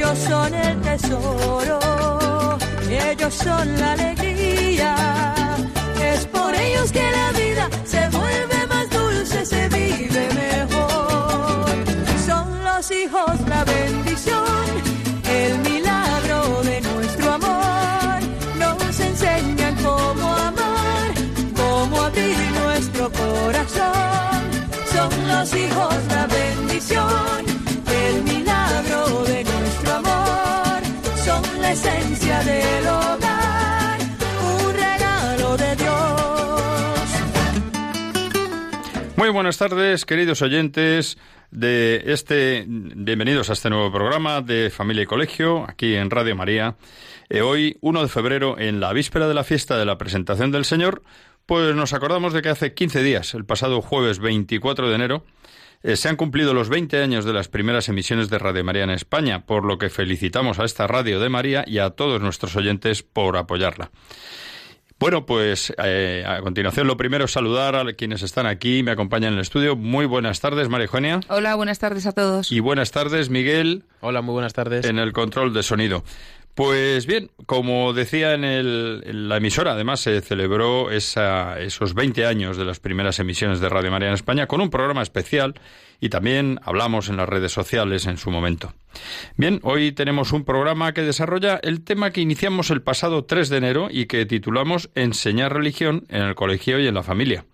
Ellos son el tesoro, ellos son la alegría. Es por ellos que la vida se vuelve más dulce, se vive mejor. Son los hijos la bendición, el milagro de nuestro amor. Nos enseñan cómo amar, cómo abrir nuestro corazón. Son los hijos la del hogar, un regalo de Dios. Muy buenas tardes, queridos oyentes de este bienvenidos a este nuevo programa de Familia y Colegio aquí en Radio María. Eh, hoy, 1 de febrero, en la víspera de la fiesta de la presentación del Señor, pues nos acordamos de que hace 15 días, el pasado jueves 24 de enero, eh, se han cumplido los 20 años de las primeras emisiones de Radio María en España, por lo que felicitamos a esta Radio de María y a todos nuestros oyentes por apoyarla. Bueno, pues eh, a continuación lo primero es saludar a quienes están aquí, me acompañan en el estudio. Muy buenas tardes, María Eugenia. Hola, buenas tardes a todos. Y buenas tardes, Miguel, Hola, muy buenas tardes. en el control de sonido. Pues bien, como decía en, el- la emisora, además se celebró esa- esos 20 años de las primeras emisiones de Radio María en España con un programa especial y también hablamos en las redes sociales en su momento. Bien, hoy tenemos un programa que desarrolla el tema que iniciamos el pasado 3 de enero y que titulamos Enseñar religión en el colegio y en la familia.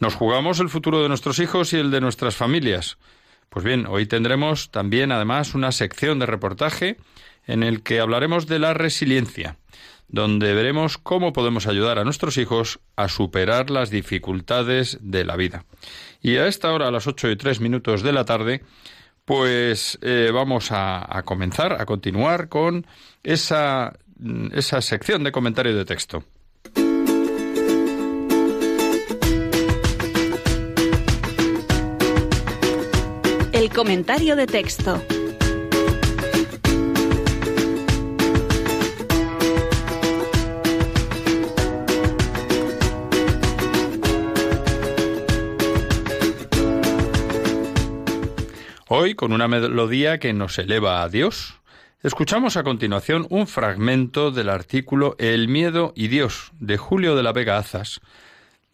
Nos jugamos el futuro de nuestros hijos y el de nuestras familias. Pues bien, hoy tendremos también además una sección de reportaje en el que hablaremos de la resiliencia, donde veremos cómo podemos ayudar a nuestros hijos a superar las dificultades de la vida. Y a esta hora, a las ocho y tres minutos de la tarde, pues eh, vamos a, a comenzar, a continuar con esa, esa sección de comentario de texto. El comentario de texto. Hoy, con una melodía que nos eleva a Dios, escuchamos a continuación un fragmento del artículo El miedo y Dios de Julio de la Vega Azas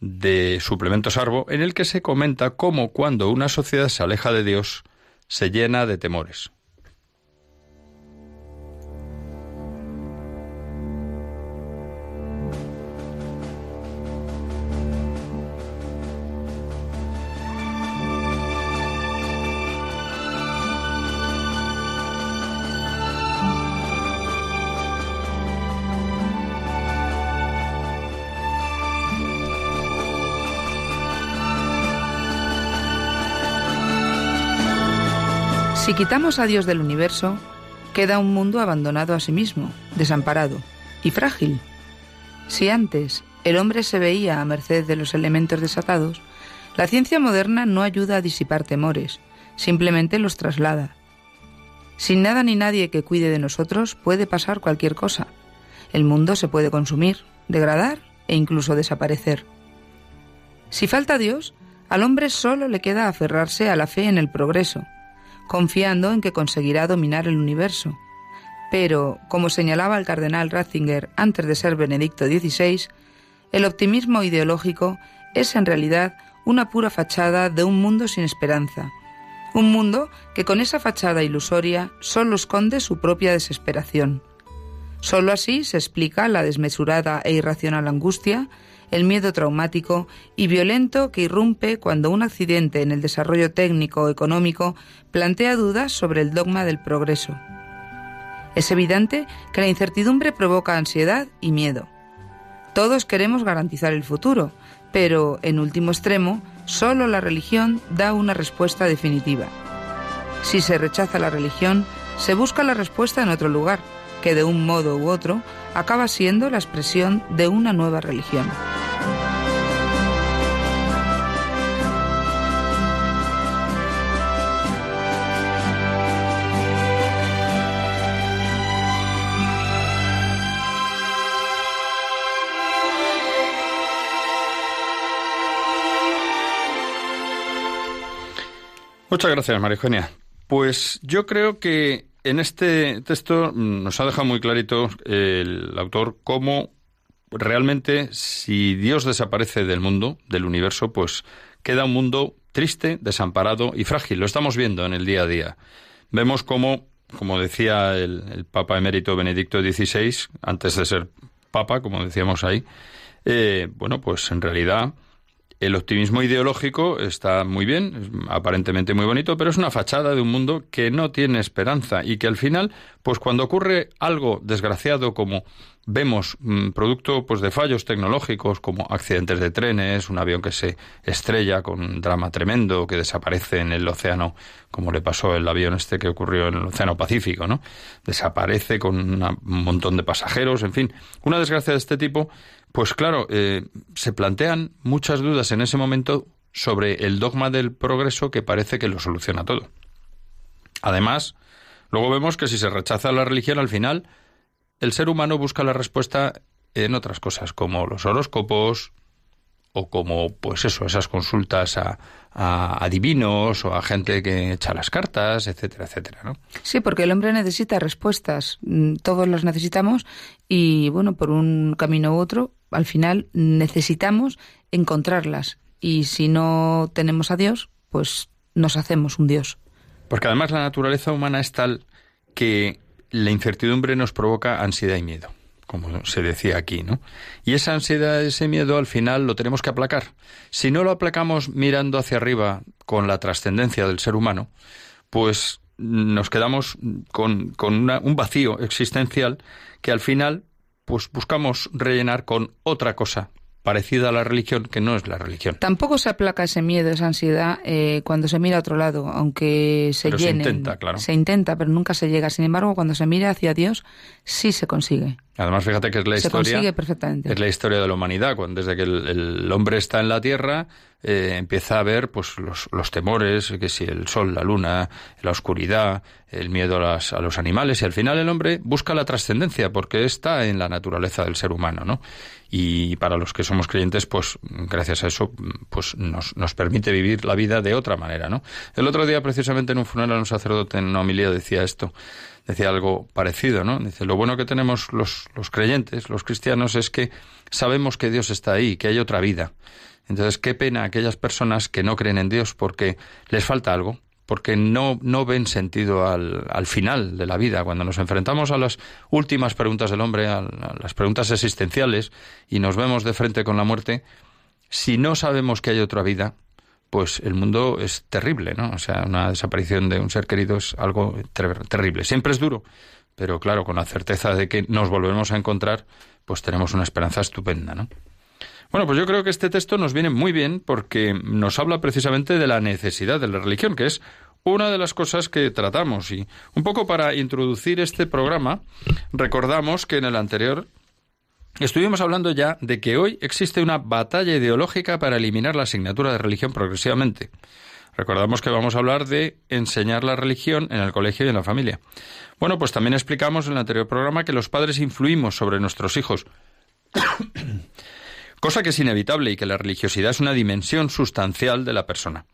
de Suplemento Sarbo, en el que se comenta cómo cuando una sociedad se aleja de Dios, se llena de temores. Si quitamos a Dios del universo, queda un mundo abandonado a sí mismo, desamparado y frágil. Si antes el hombre se veía a merced de los elementos desatados, la ciencia moderna no ayuda a disipar temores, simplemente los traslada. Sin nada ni nadie que cuide de nosotros puede pasar cualquier cosa. El mundo se puede consumir, degradar e incluso desaparecer. Si falta Dios, al hombre solo le queda aferrarse a la fe en el progreso, confiando en que conseguirá dominar el universo. Pero, como señalaba el cardenal Ratzinger antes de ser Benedicto XVI, el optimismo ideológico es en realidad una pura fachada de un mundo sin esperanza, un mundo que con esa fachada ilusoria solo esconde su propia desesperación. Solo así se explica la desmesurada e irracional angustia, el miedo traumático y violento que irrumpe cuando un accidente en el desarrollo técnico o económico plantea dudas sobre el dogma del progreso. Es evidente que la incertidumbre provoca ansiedad y miedo. Todos queremos garantizar el futuro, pero, en último extremo, solo la religión da una respuesta definitiva. Si se rechaza la religión, se busca la respuesta en otro lugar, que de un modo u otro acaba siendo la expresión de una nueva religión. Muchas gracias, María Eugenia. Pues yo creo que en este texto nos ha dejado muy clarito el autor cómo realmente si Dios desaparece del mundo, del universo, pues queda un mundo triste, desamparado y frágil. Lo estamos viendo en el día a día. Vemos cómo, como decía el, Papa emérito Benedicto XVI, antes de ser Papa, como decíamos ahí, eh, bueno, pues en realidad el optimismo ideológico está muy bien, aparentemente muy bonito, pero es una fachada de un mundo que no tiene esperanza y que al final, pues cuando ocurre algo desgraciado como vemos mm, producto pues de fallos tecnológicos como accidentes de trenes, un avión que se estrella con un drama tremendo que desaparece en el océano, como le pasó el avión este que ocurrió en el océano Pacífico, ¿no? Desaparece con un montón de pasajeros, en fin, una desgracia de este tipo pues claro, eh, se plantean muchas dudas en ese momento sobre el dogma del progreso que parece que lo soluciona todo. Además, luego vemos que si se rechaza la religión al final, el ser humano busca la respuesta en otras cosas, como los horóscopos, o como, pues eso, esas consultas a, a, divinos o a gente que echa las cartas, etcétera, etcétera, ¿no? Sí, porque el hombre necesita respuestas, mm, todos las necesitamos y, bueno, por un camino u otro, al final necesitamos encontrarlas y si no tenemos a Dios, pues nos hacemos un Dios. Porque además la naturaleza humana es tal que la incertidumbre nos provoca ansiedad y miedo como se decía aquí, ¿no? Y esa ansiedad, ese miedo, al final lo tenemos que aplacar. Si no lo aplacamos mirando hacia arriba con la trascendencia del ser humano, pues nos quedamos con, con un vacío existencial que al final pues buscamos rellenar con otra cosa parecida a la religión que no es la religión. Tampoco se aplaca ese miedo, esa ansiedad eh, cuando se mira a otro lado, aunque se pero Se intenta, claro. Se intenta, pero nunca se llega. Sin embargo, cuando se mira hacia Dios, sí se consigue. Además, fíjate que es la se historia. Consigue perfectamente. Es la historia de la humanidad, cuando desde que el, hombre está en la tierra, eh, empieza a ver pues los, los, temores, que si el sol, la luna, la oscuridad, el miedo a, las, a los animales, y al final el hombre busca la trascendencia, porque está en la naturaleza del ser humano, ¿no? y para los que somos creyentes, pues gracias a eso, pues nos, nos permite vivir la vida de otra manera, ¿no? El otro día, precisamente en un funeral, un sacerdote en una homilía decía esto, decía algo parecido, ¿no? Dice, lo bueno que tenemos los, los creyentes, los cristianos, es que sabemos que Dios está ahí, que hay otra vida. Entonces, qué pena aquellas personas que no creen en Dios porque les falta algo, porque no, no ven sentido al, al, final de la vida. Cuando nos enfrentamos a las últimas preguntas del hombre, a, las preguntas existenciales, y nos vemos de frente con la muerte, si no sabemos que hay otra vida, pues el mundo es terrible, ¿no? O sea, una desaparición de un ser querido es algo terrible. Siempre es duro, pero claro, con la certeza de que nos volvemos a encontrar, pues tenemos una esperanza estupenda, ¿no? Bueno, pues yo creo que este texto nos viene muy bien porque nos habla precisamente de la necesidad de la religión, que es una de las cosas que tratamos. Y un poco para introducir este programa, recordamos que en el anterior estuvimos hablando ya de que hoy existe una batalla ideológica para eliminar la asignatura de religión progresivamente. Recordamos que vamos a hablar de enseñar la religión en el colegio y en la familia. Bueno, pues también explicamos en el anterior programa que los padres influimos sobre nuestros hijos cosa que es inevitable y que la religiosidad es una dimensión sustancial de la persona.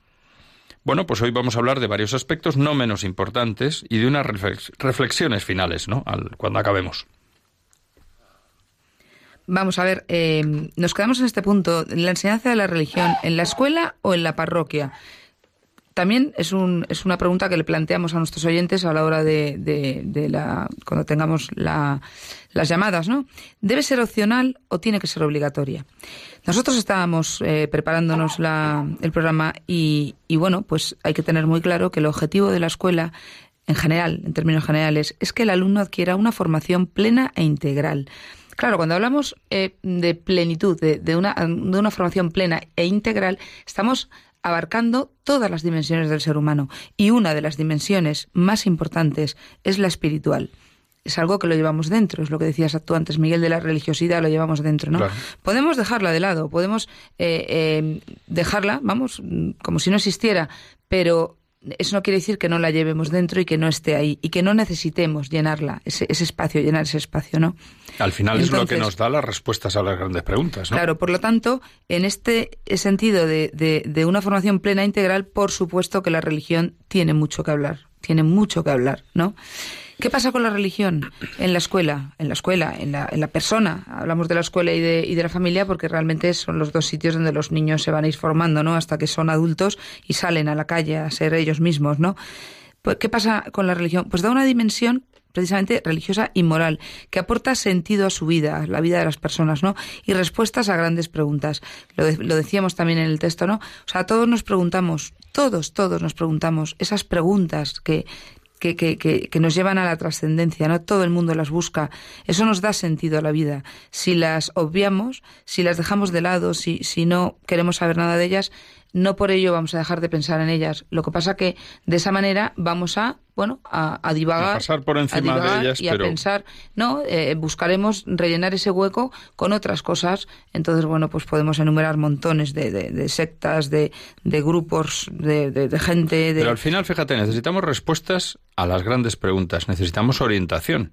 Bueno, pues hoy vamos a hablar de varios aspectos no menos importantes y de unas reflexiones finales, ¿no? cuando acabemos. Vamos a ver, eh, nos quedamos en este punto, la enseñanza de la religión, ¿en la escuela o en la parroquia? También es, un, es una pregunta que le planteamos a nuestros oyentes a la hora de, de, la, cuando tengamos la, las llamadas, ¿no? ¿Debe ser opcional o tiene que ser obligatoria? Nosotros estábamos eh, preparándonos la, el programa y, y, bueno, pues hay que tener muy claro que el objetivo de la escuela en general, en términos generales, es que el alumno adquiera una formación plena e integral. Claro, cuando hablamos eh, de plenitud, de, de, una, de una formación plena e integral, estamos abarcando todas las dimensiones del ser humano. Y una de las dimensiones más importantes es la espiritual. Es algo que lo llevamos dentro, es lo que decías tú antes, Miguel, de la religiosidad, lo llevamos dentro, ¿no? Podemos dejarla de lado, podemos eh, eh, dejarla, vamos, como si no existiera, pero eso no quiere decir que no la llevemos dentro y que no esté ahí y que no necesitemos llenarla, ese, espacio, llenar ese espacio, ¿no? Al final es lo que nos da las respuestas a las grandes preguntas, ¿no? Claro, por lo tanto, en este sentido de, de una formación plena e integral, por supuesto que la religión tiene mucho que hablar, tiene mucho que hablar, ¿no? ¿Qué pasa con la religión en la escuela? En la escuela, en la, en la persona. Hablamos de la escuela y de, y de la familia porque realmente son los dos sitios donde los niños se van a ir formando, ¿no? Hasta que son adultos y salen a la calle a ser ellos mismos, ¿no? Pues, ¿Qué pasa con la religión? Pues da una dimensión precisamente religiosa y moral, que aporta sentido a su vida, la vida de las personas, ¿no? Y respuestas a grandes preguntas. Lo, lo, decíamos también en el texto, ¿no? O sea, todos nos preguntamos, todos, todos nos preguntamos esas preguntas que, que, que, que, nos llevan a la trascendencia, ¿no? Todo el mundo las busca. Eso nos da sentido a la vida. Si las obviamos, si las dejamos de lado, si, si no queremos saber nada de ellas, no por ello vamos a dejar de pensar en ellas. Lo que pasa que de esa manera vamos a, bueno, a, divagar. A pasar por encima de ellas, y a pensar, no, eh, buscaremos rellenar ese hueco con otras cosas. Entonces, bueno, pues podemos enumerar montones de, de, sectas, de, de grupos, de, de gente. Pero al final, fíjate, necesitamos respuestas a las grandes preguntas. Necesitamos orientación.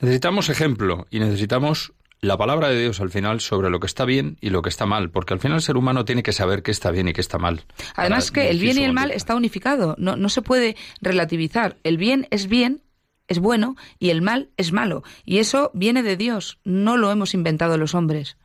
Necesitamos ejemplo y necesitamos la palabra de Dios al final sobre lo que está bien y lo que está mal, porque al final el ser humano tiene que saber qué está bien y qué está mal. Además que el bien y el mal está unificado, no, no se puede relativizar. El bien es bien, es bueno, y el mal es malo. Y eso viene de Dios, no lo hemos inventado los hombres.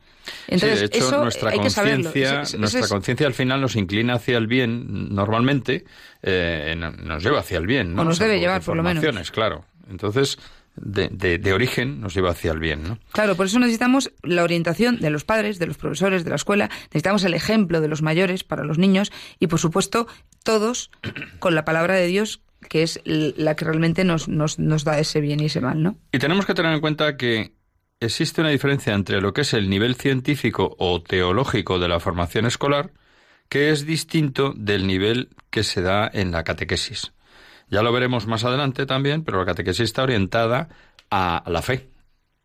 Entonces, de hecho, nuestra conciencia, nuestra conciencia al final nos inclina hacia el bien normalmente, eh, nos lleva hacia el bien, ¿no? O nos debe llevar, por lo menos. Claro. Entonces, de, de, origen nos lleva hacia el bien. ¿no? Claro, por eso necesitamos la orientación de los padres, de los profesores, de la escuela, necesitamos el ejemplo de los mayores para los niños y, por supuesto, todos con la palabra de Dios que es la que realmente nos, nos, nos da ese bien y ese mal, ¿no? Y tenemos que tener en cuenta que existe una diferencia entre lo que es el nivel científico o teológico de la formación escolar, que es distinto del nivel que se da en la catequesis. Ya lo veremos más adelante también, pero la catequesis está orientada a la fe,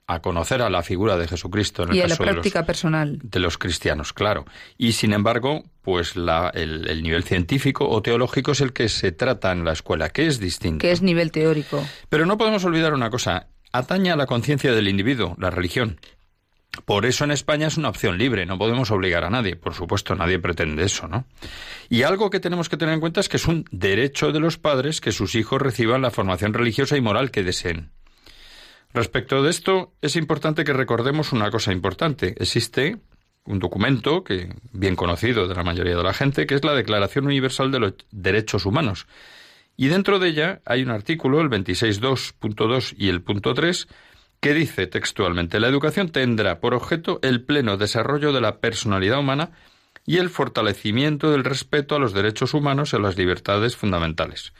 a conocer a la figura de Jesucristo en el y a la práctica personal de los cristianos, claro. Y sin embargo, pues la, el, el, nivel científico o teológico es el que se trata en la escuela, que es distinto. Que es nivel teórico. Pero no podemos olvidar una cosa: atañe a la conciencia del individuo, la religión. Por eso en España es una opción libre, no podemos obligar a nadie, por supuesto, nadie pretende eso, ¿no? Y algo que tenemos que tener en cuenta es que es un derecho de los padres que sus hijos reciban la formación religiosa y moral que deseen. Respecto de esto, es importante que recordemos una cosa importante. Existe un documento que bien conocido de la mayoría de la gente, que es la Declaración Universal de los Derechos Humanos. Y dentro de ella hay un artículo, el 26.2.2 y el punto 3, que dice textualmente, la educación tendrá por objeto el pleno desarrollo de la personalidad humana y el fortalecimiento del respeto a los derechos humanos y a las libertades fundamentales.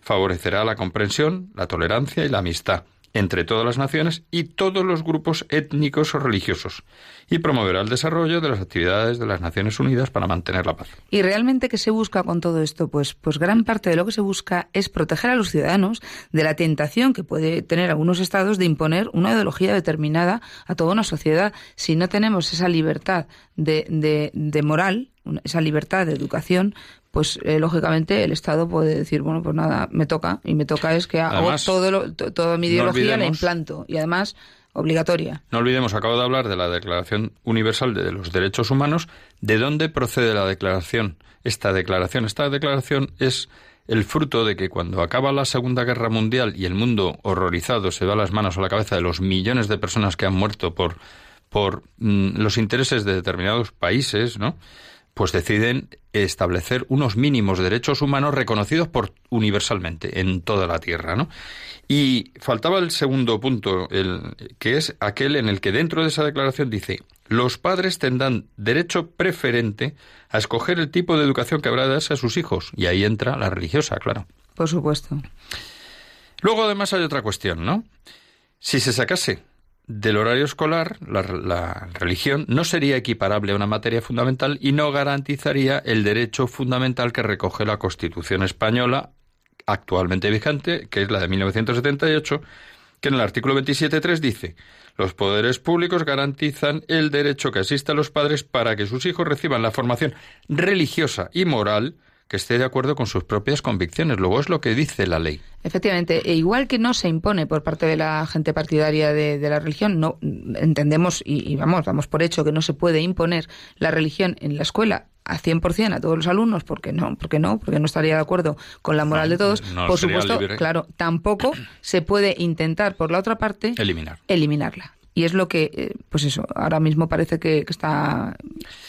Favorecerá la comprensión, la tolerancia y la amistad entre todas las naciones y todos los grupos étnicos o religiosos, y promoverá el desarrollo de las actividades de las Naciones Unidas para mantener la paz. ¿Y realmente qué se busca con todo esto? Pues, pues gran parte de lo que se busca es proteger a los ciudadanos de la tentación que puede tener algunos estados de imponer una ideología determinada a toda una sociedad. Si no tenemos esa libertad de, de, de moral, esa libertad de educación, pues eh, lógicamente el Estado puede decir, bueno, pues nada, me toca, y me toca es que hago todo toda mi ideología la implanto, y además obligatoria. No olvidemos, acabo de hablar de la Declaración Universal de los Derechos Humanos. ¿De dónde procede la declaración? Esta declaración, esta declaración es el fruto de que cuando acaba la Segunda Guerra Mundial y el mundo horrorizado se da las manos a la cabeza de los millones de personas que han muerto por, por mm, los intereses de determinados países, ¿no? Pues deciden establecer unos mínimos derechos humanos reconocidos por universalmente en toda la Tierra, ¿no? Y faltaba el segundo punto, el, que es aquel en el que dentro de esa declaración dice los padres tendrán derecho preferente a escoger el tipo de educación que habrá de darse a sus hijos. Y ahí entra la religiosa, claro. Por supuesto. Luego, además, hay otra cuestión, ¿no? Si se sacase del horario escolar, la, la, religión no sería equiparable a una materia fundamental y no garantizaría el derecho fundamental que recoge la Constitución española actualmente vigente, que es la de 1978, que en el artículo 27.3 dice los poderes públicos garantizan el derecho que asista a los padres para que sus hijos reciban la formación religiosa y moral que esté de acuerdo con sus propias convicciones. Luego es lo que dice la ley. Efectivamente, e igual que no se impone por parte de la gente partidaria de, la religión, no entendemos y, y, vamos, damos por hecho que no se puede imponer la religión en la escuela a 100% a todos los alumnos, porque no, porque no, porque no estaría de acuerdo con la moral de todos. por supuesto, claro, tampoco se puede intentar por la otra parte eliminar eliminarla. Y es lo que, eh, pues eso, ahora mismo parece que, está,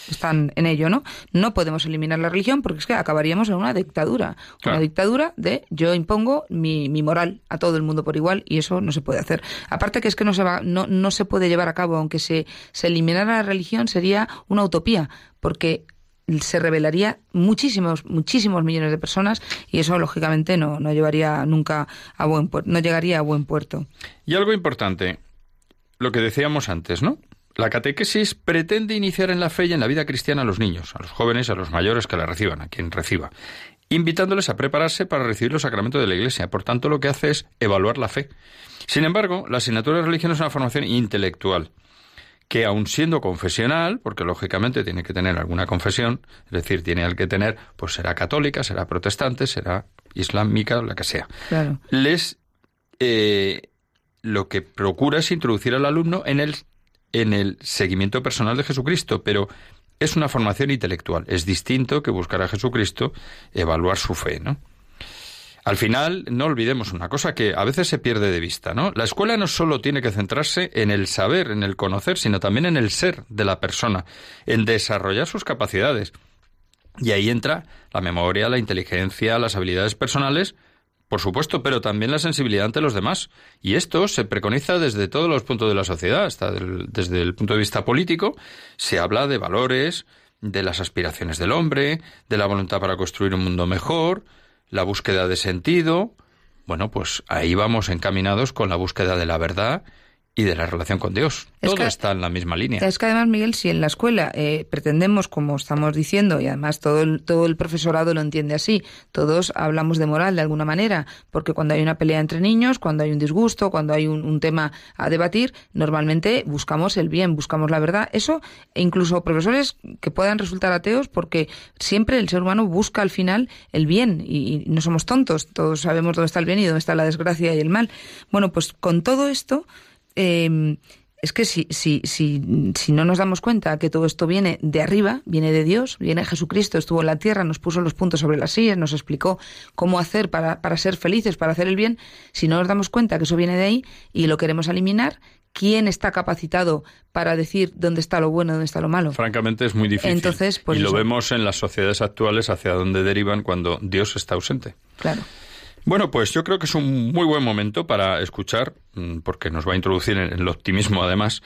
están en ello, ¿no? No podemos eliminar la religión porque es que acabaríamos en una dictadura. Una dictadura de yo impongo mi, mi, moral a todo el mundo por igual y eso no se puede hacer. Aparte que es que no se, va, no, no se puede llevar a cabo, aunque se, se eliminara la religión, sería una utopía, porque se revelaría muchísimos, muchísimos millones de personas y eso lógicamente no, no llevaría nunca a buen no llegaría a buen puerto. Y algo importante, lo que decíamos antes, ¿no? La catequesis pretende iniciar en la fe y en la vida cristiana a los niños, a los jóvenes, a los mayores que la reciban, a quien reciba, invitándoles a prepararse para recibir los sacramentos de la Iglesia. Por tanto, lo que hace es evaluar la fe. Sin embargo, la asignatura de religión es una formación intelectual que aun siendo confesional, porque lógicamente tiene que tener alguna confesión, es decir, tiene al que tener, pues será católica, será protestante, será islámica, la que sea. Les eh, lo que procura es introducir al alumno en el en el seguimiento personal de Jesucristo, pero es una formación intelectual. Es distinto que buscar a Jesucristo, evaluar su fe, ¿no? Al final, no olvidemos una cosa que a veces se pierde de vista, ¿no? La escuela no solo tiene que centrarse en el saber, en el conocer, sino también en el ser de la persona, en desarrollar sus capacidades. Y ahí entra la memoria, la inteligencia, las habilidades personales, por supuesto, pero también la sensibilidad ante los demás. Y esto se preconiza desde todos los puntos de la sociedad, hasta desde el punto de vista político, se habla de valores, de las aspiraciones del hombre, de la voluntad para construir un mundo mejor, la búsqueda de sentido, bueno, pues ahí vamos encaminados con la búsqueda de la verdad y de la relación con Dios. Todo está en la misma línea. Es que además, Miguel, si en la escuela eh, pretendemos, como estamos diciendo, y además todo el, todo el profesorado lo entiende así, todos hablamos de moral de alguna manera, porque cuando hay una pelea entre niños, cuando hay un disgusto, cuando hay un, tema a debatir, normalmente buscamos el bien, buscamos la verdad. Eso, e incluso profesores que puedan resultar ateos, porque siempre el ser humano busca al final el bien, y, y no somos tontos, todos sabemos dónde está el bien y dónde está la desgracia y el mal. Bueno, pues con todo esto, eh, es que si, si, si, si no nos damos cuenta que todo esto viene de arriba, viene de Dios, viene Jesucristo, estuvo en la tierra, nos puso los puntos sobre las sillas, nos explicó cómo hacer para, para ser felices, para hacer el bien, si no nos damos cuenta que eso viene de ahí y lo queremos eliminar, ¿quién está capacitado para decir dónde está lo bueno, dónde está lo malo? Francamente es muy difícil. Entonces, pues y lo vemos en las sociedades actuales hacia dónde derivan cuando Dios está ausente. Claro. Bueno, pues yo creo que es un muy buen momento para escuchar, mm, porque nos va a introducir en el optimismo además,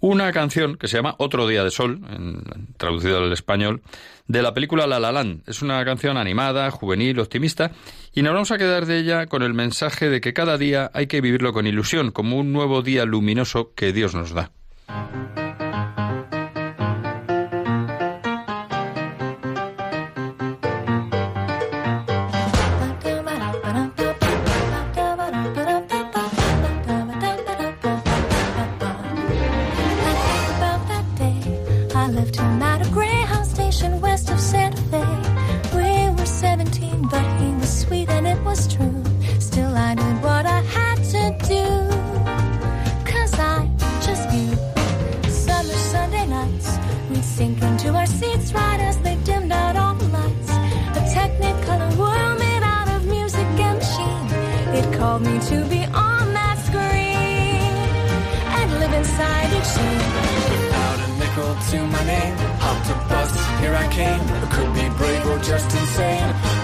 una canción que se llama Otro día de sol, traducida al español, de la película La La Land. Es una canción animada, juvenil, optimista, y nos vamos a quedar de ella con el mensaje de que cada día hay que vivirlo con ilusión, como un nuevo día luminoso que Dios nos da. called me to be on that screen and live inside each scene. Without a nickel to my name, hopped a bus, here I came. I could be brave or just insane.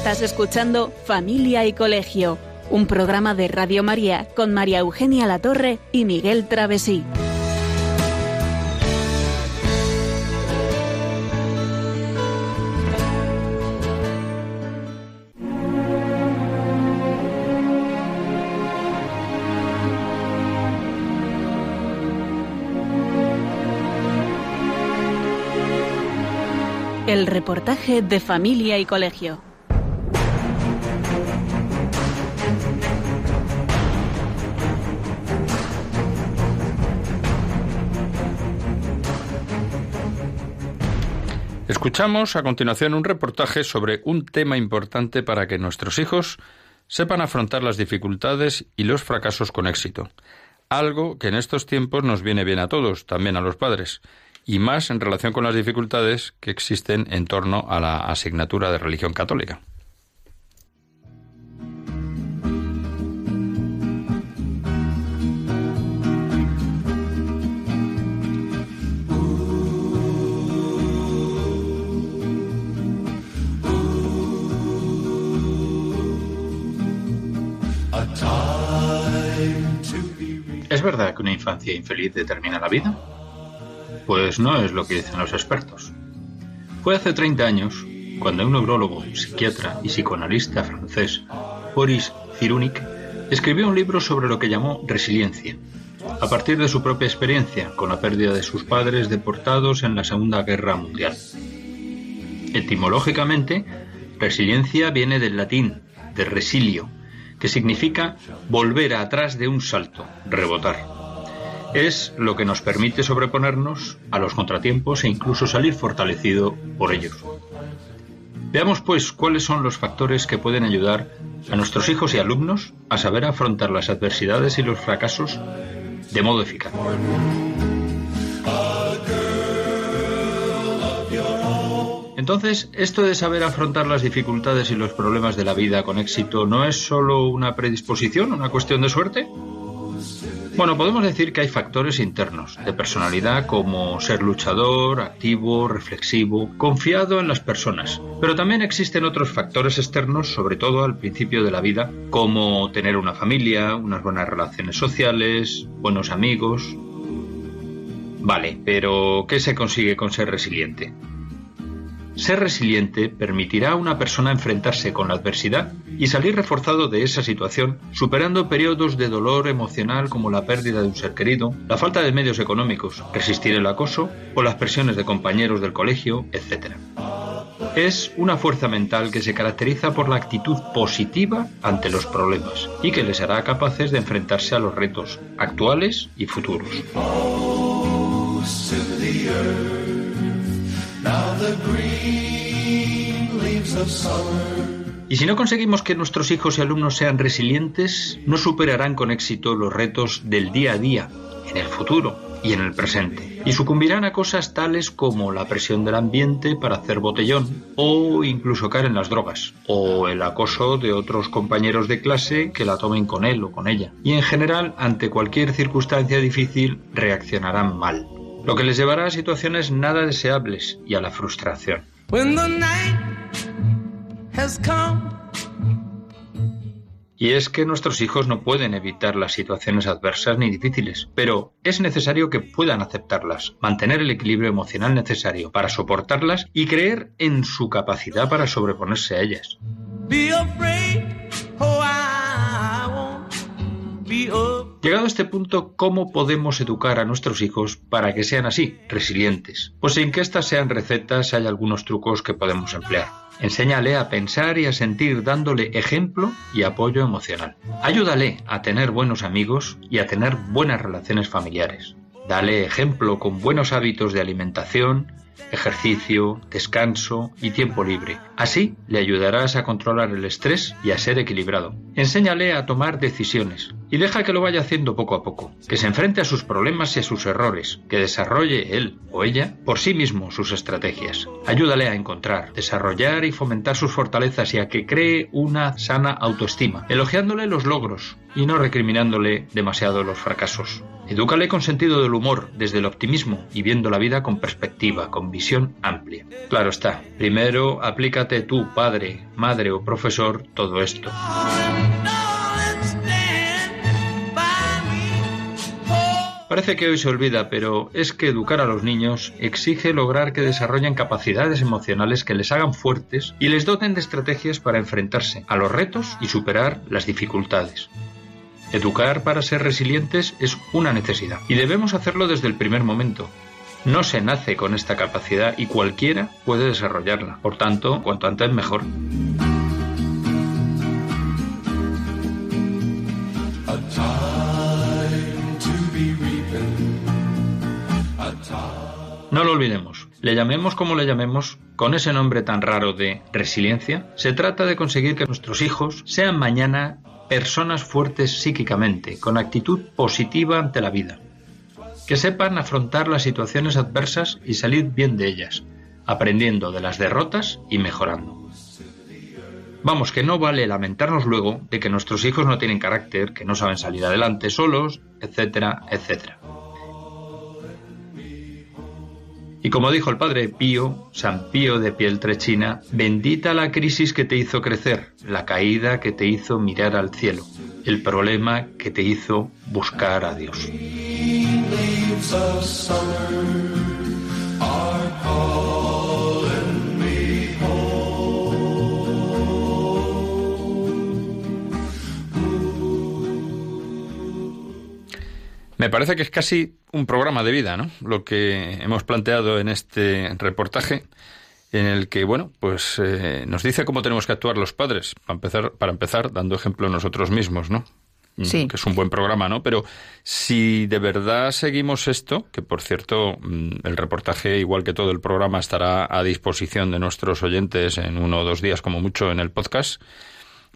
Estás escuchando Familia y Colegio, un programa de Radio María con María Eugenia Latorre y Miguel Travesí. El reportaje de Familia y Colegio. Escuchamos a continuación un reportaje sobre un tema importante para que nuestros hijos sepan afrontar las dificultades y los fracasos con éxito. Algo que en estos tiempos nos viene bien a todos, también a los padres, y más en relación con las dificultades que existen en torno a la asignatura de religión católica. ¿Es verdad que una infancia infeliz determina la vida? Pues no es lo que dicen los expertos. Fue hace 30 años cuando un neurólogo, psiquiatra y psicoanalista francés, Boris Cyrulnik, escribió un libro sobre lo que llamó resiliencia, a partir de su propia experiencia con la pérdida de sus padres deportados en la Segunda Guerra Mundial. Etimológicamente, resiliencia viene del latín, de resilio, que significa volver atrás de un salto, rebotar. Es lo que nos permite sobreponernos a los contratiempos e incluso salir fortalecido por ellos. Veamos pues cuáles son los factores que pueden ayudar a nuestros hijos y alumnos a saber afrontar las adversidades y los fracasos de modo eficaz. Entonces, esto de saber afrontar las dificultades y los problemas de la vida con éxito no es solo una predisposición, una cuestión de suerte. Bueno, podemos decir que hay factores internos de personalidad como ser luchador, activo, reflexivo, confiado en las personas. Pero también existen otros factores externos, sobre todo al principio de la vida, como tener una familia, unas buenas relaciones sociales, buenos amigos. Vale, pero ¿qué se consigue con ser resiliente? Ser resiliente permitirá a una persona enfrentarse con la adversidad y salir reforzado de esa situación, superando periodos de dolor emocional como la pérdida de un ser querido, la falta de medios económicos, resistir el acoso o las presiones de compañeros del colegio, etc. Es una fuerza mental que se caracteriza por la actitud positiva ante los problemas y que les hará capaces de enfrentarse a los retos actuales y futuros. Y si no conseguimos que nuestros hijos y alumnos sean resilientes, no superarán con éxito los retos del día a día, en el futuro y en el presente, y sucumbirán a cosas tales como la presión del ambiente para hacer botellón, o incluso caer en las drogas, o el acoso de otros compañeros de clase que la tomen con él o con ella, y en general, ante cualquier circunstancia difícil, reaccionarán mal lo que les llevará a situaciones nada deseables y a la frustración. Y es que nuestros hijos no pueden evitar las situaciones adversas ni difíciles, pero es necesario que puedan aceptarlas, mantener el equilibrio emocional necesario para soportarlas y creer en su capacidad para sobreponerse a ellas. Llegado a este punto, ¿cómo podemos educar a nuestros hijos para que sean así, resilientes? Pues sin que estas sean recetas, hay algunos trucos que podemos emplear. Enséñale a pensar y a sentir dándole ejemplo y apoyo emocional. Ayúdale a tener buenos amigos y a tener buenas relaciones familiares. Dale ejemplo con buenos hábitos de alimentación, ejercicio, descanso y tiempo libre. Así le ayudarás a controlar el estrés y a ser equilibrado. Enséñale a tomar decisiones y deja que lo vaya haciendo poco a poco, que se enfrente a sus problemas y a sus errores, que desarrolle él o ella por sí mismo sus estrategias. Ayúdale a encontrar, desarrollar y fomentar sus fortalezas y a que cree una sana autoestima, elogiándole los logros y no recriminándole demasiado los fracasos. Edúcale con sentido del humor, desde el optimismo y viendo la vida con perspectiva, con visión amplia. Claro está, primero aplícate tú, padre, madre o profesor, todo esto. Parece que hoy se olvida, pero es que educar a los niños exige lograr que desarrollen capacidades emocionales que les hagan fuertes y les doten de estrategias para enfrentarse a los retos y superar las dificultades. Educar para ser resilientes es una necesidad y debemos hacerlo desde el primer momento. No se nace con esta capacidad y cualquiera puede desarrollarla. Por tanto, cuanto antes mejor. No lo olvidemos. Le llamemos como le llamemos, con ese nombre tan raro de resiliencia, se trata de conseguir que nuestros hijos sean mañana personas fuertes psíquicamente, con actitud positiva ante la vida. Que sepan afrontar las situaciones adversas y salir bien de ellas, aprendiendo de las derrotas y mejorando. Vamos, que no vale lamentarnos luego de que nuestros hijos no tienen carácter, que no saben salir adelante solos, etcétera, etcétera. Y como dijo el padre Pío, San Pío de Pieltrechina, bendita la crisis que te hizo crecer, la caída que te hizo mirar al cielo, el problema que te hizo buscar a Dios. Me parece que es casi un programa de vida, ¿no? Lo que hemos planteado en este reportaje, en el que, bueno, pues eh, nos dice cómo tenemos que actuar los padres, para empezar, para empezar dando ejemplo nosotros mismos, ¿no? Mm, Sí. Que es un buen programa, ¿no? Pero si de verdad seguimos esto, que por cierto, mm, el reportaje, igual que todo el programa, estará a disposición de nuestros oyentes en uno o dos días, como mucho, en el podcast.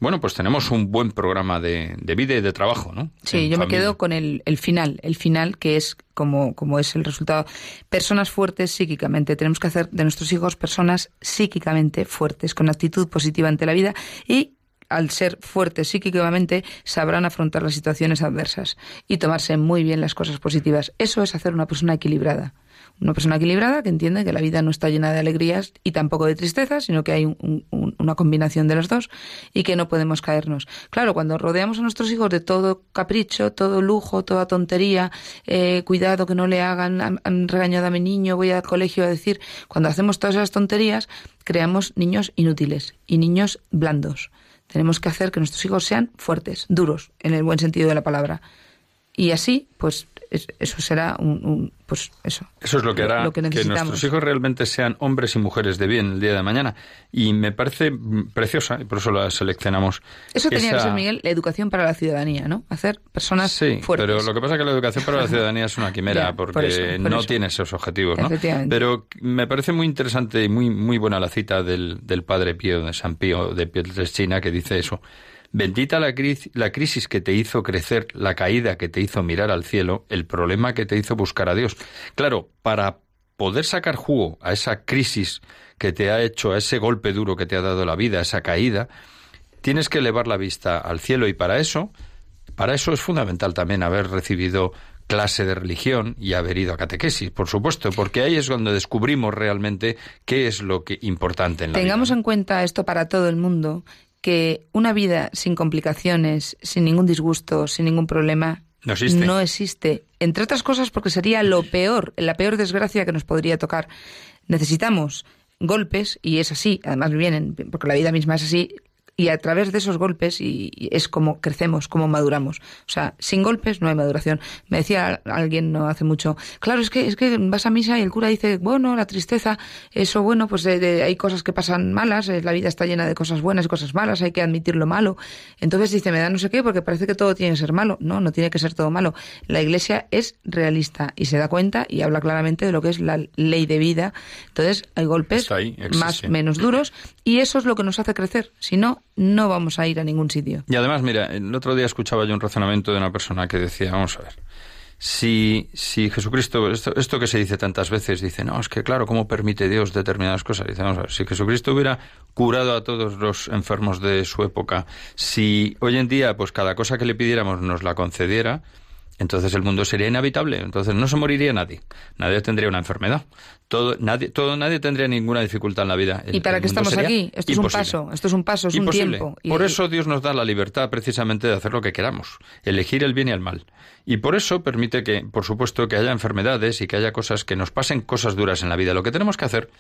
Bueno, pues tenemos un buen programa de, de vida y de trabajo, ¿no? Sí, En yo me quedo con el, el final, el final que es como, como es el resultado. Personas fuertes psíquicamente. Tenemos que hacer de nuestros hijos personas psíquicamente fuertes, con actitud positiva ante la vida y al ser fuertes psíquicamente sabrán afrontar las situaciones adversas y tomarse muy bien las cosas positivas. Eso es hacer una persona equilibrada. Una persona equilibrada que entiende que la vida no está llena de alegrías y tampoco de tristezas, sino que hay un- un- una combinación de las dos y que no podemos caernos. Claro, cuando rodeamos a nuestros hijos de todo capricho, todo lujo, toda tontería, eh, cuidado que no le hagan, han, regañado a mi niño, voy al colegio a decir, cuando hacemos todas esas tonterías, creamos niños inútiles y niños blandos. Tenemos que hacer que nuestros hijos sean fuertes, duros, en el buen sentido de la palabra. Y así, pues, es- eso será un, un- pues, eso. Eso es lo que hará lo que que, nuestros hijos realmente sean hombres y mujeres de bien el día de mañana. Y me parece mm, preciosa, y por eso la seleccionamos. Eso tenía que esa- ser, Miguel, la educación para la ciudadanía, ¿no? Hacer personas Sí, fuertes. pero lo que pasa es que la educación para la ciudadanía es una quimera, Ya, por porque eso, por no eso. tiene esos objetivos, ¿no? Efectivamente. Pero me parece muy interesante y muy, muy buena la cita del, del padre Pío, de San Pío de Pietrelcina, que dice eso. Bendita la, la crisis que te hizo crecer, la caída que te hizo mirar al cielo, el problema que te hizo buscar a Dios. Claro, para poder sacar jugo a esa crisis que te ha hecho, a ese golpe duro que te ha dado la vida, a esa caída, tienes que elevar la vista al cielo y para eso, para eso es fundamental también haber recibido clase de religión y haber ido a catequesis, por supuesto, porque ahí es donde descubrimos realmente qué es lo que importante en la Tengamos vida. en cuenta esto para todo el mundo, que una vida sin complicaciones, sin ningún disgusto, sin ningún problema, No existe. no existe. Entre otras cosas porque sería lo peor, la peor desgracia que nos podría tocar. Necesitamos golpes, y es así, además vienen, porque la vida misma es así, y a través de esos golpes y, y es como crecemos, como maduramos. O sea, sin golpes no hay maduración. Me decía alguien no hace mucho, claro, es que es que vas a misa y el cura dice, bueno, la tristeza, eso bueno, pues de- de- hay cosas que pasan malas, eh, la vida está llena de cosas buenas y cosas malas, hay que admitir lo malo. Entonces dice, me da no sé qué porque parece que todo tiene que ser malo. No, no tiene que ser todo malo. La Iglesia es realista y se da cuenta y habla claramente de lo que es la ley de vida. Entonces, hay golpes ahí, más menos duros y eso es lo que nos hace crecer. Si no, no vamos a ir a ningún sitio. Y además, mira, el otro día escuchaba yo un razonamiento de una persona que decía, vamos a ver, si, si Jesucristo, esto, esto que se dice tantas veces, dice, no, es que claro, ¿cómo permite Dios determinadas cosas? Dice, vamos a ver, si Jesucristo hubiera curado a todos los enfermos de su época, si hoy en día, pues cada cosa que le pidiéramos nos la concediera, entonces el mundo sería inhabitable, entonces no se moriría nadie, nadie tendría una enfermedad, todo, nadie, todo, nadie tendría ninguna dificultad en la vida. El- ¿Y para qué estamos aquí? Esto es un paso, esto es un paso, es un Imposible. tiempo. Y- Por eso Dios nos da la libertad precisamente de hacer lo que queramos, elegir el bien y el mal. Y por eso permite que, por supuesto, que haya enfermedades y que haya cosas que nos pasen cosas duras en la vida. Lo que tenemos que hacer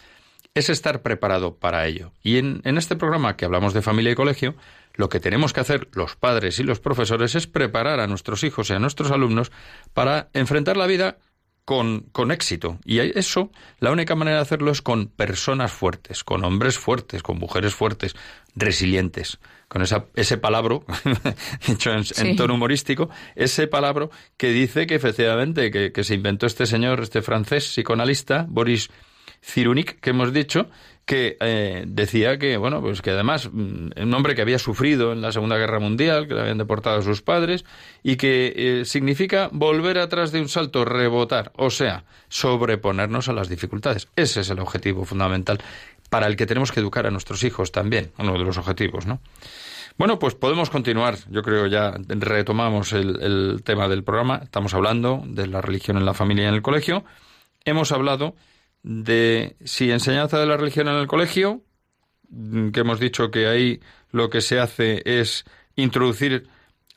es estar preparado para ello. Y en, en este programa que hablamos de familia y colegio, lo que tenemos que hacer los padres y los profesores es preparar a nuestros hijos y a nuestros alumnos para enfrentar la vida con, con éxito. Y eso, la única manera de hacerlo es con personas fuertes, con hombres fuertes, con mujeres fuertes, resilientes. Con esa, ese palabra, dicho en, tono humorístico, ese palabra que dice que efectivamente que, que se inventó este señor, este francés psicoanalista, Boris Cyrulnik, que hemos dicho, que eh, decía que, bueno, pues que además mm, un hombre que había sufrido en la Segunda Guerra Mundial, que le habían deportado a sus padres, y que eh, significa volver atrás de un salto, rebotar, o sea, sobreponernos a las dificultades. Ese es el objetivo fundamental para el que tenemos que educar a nuestros hijos también, uno de los objetivos, ¿no? Bueno, pues podemos continuar. Yo creo ya retomamos el, el tema del programa. Estamos hablando de la religión en la familia y en el colegio. Hemos hablado de si enseñanza de la religión en el colegio, mm, que hemos dicho que ahí lo que se hace es introducir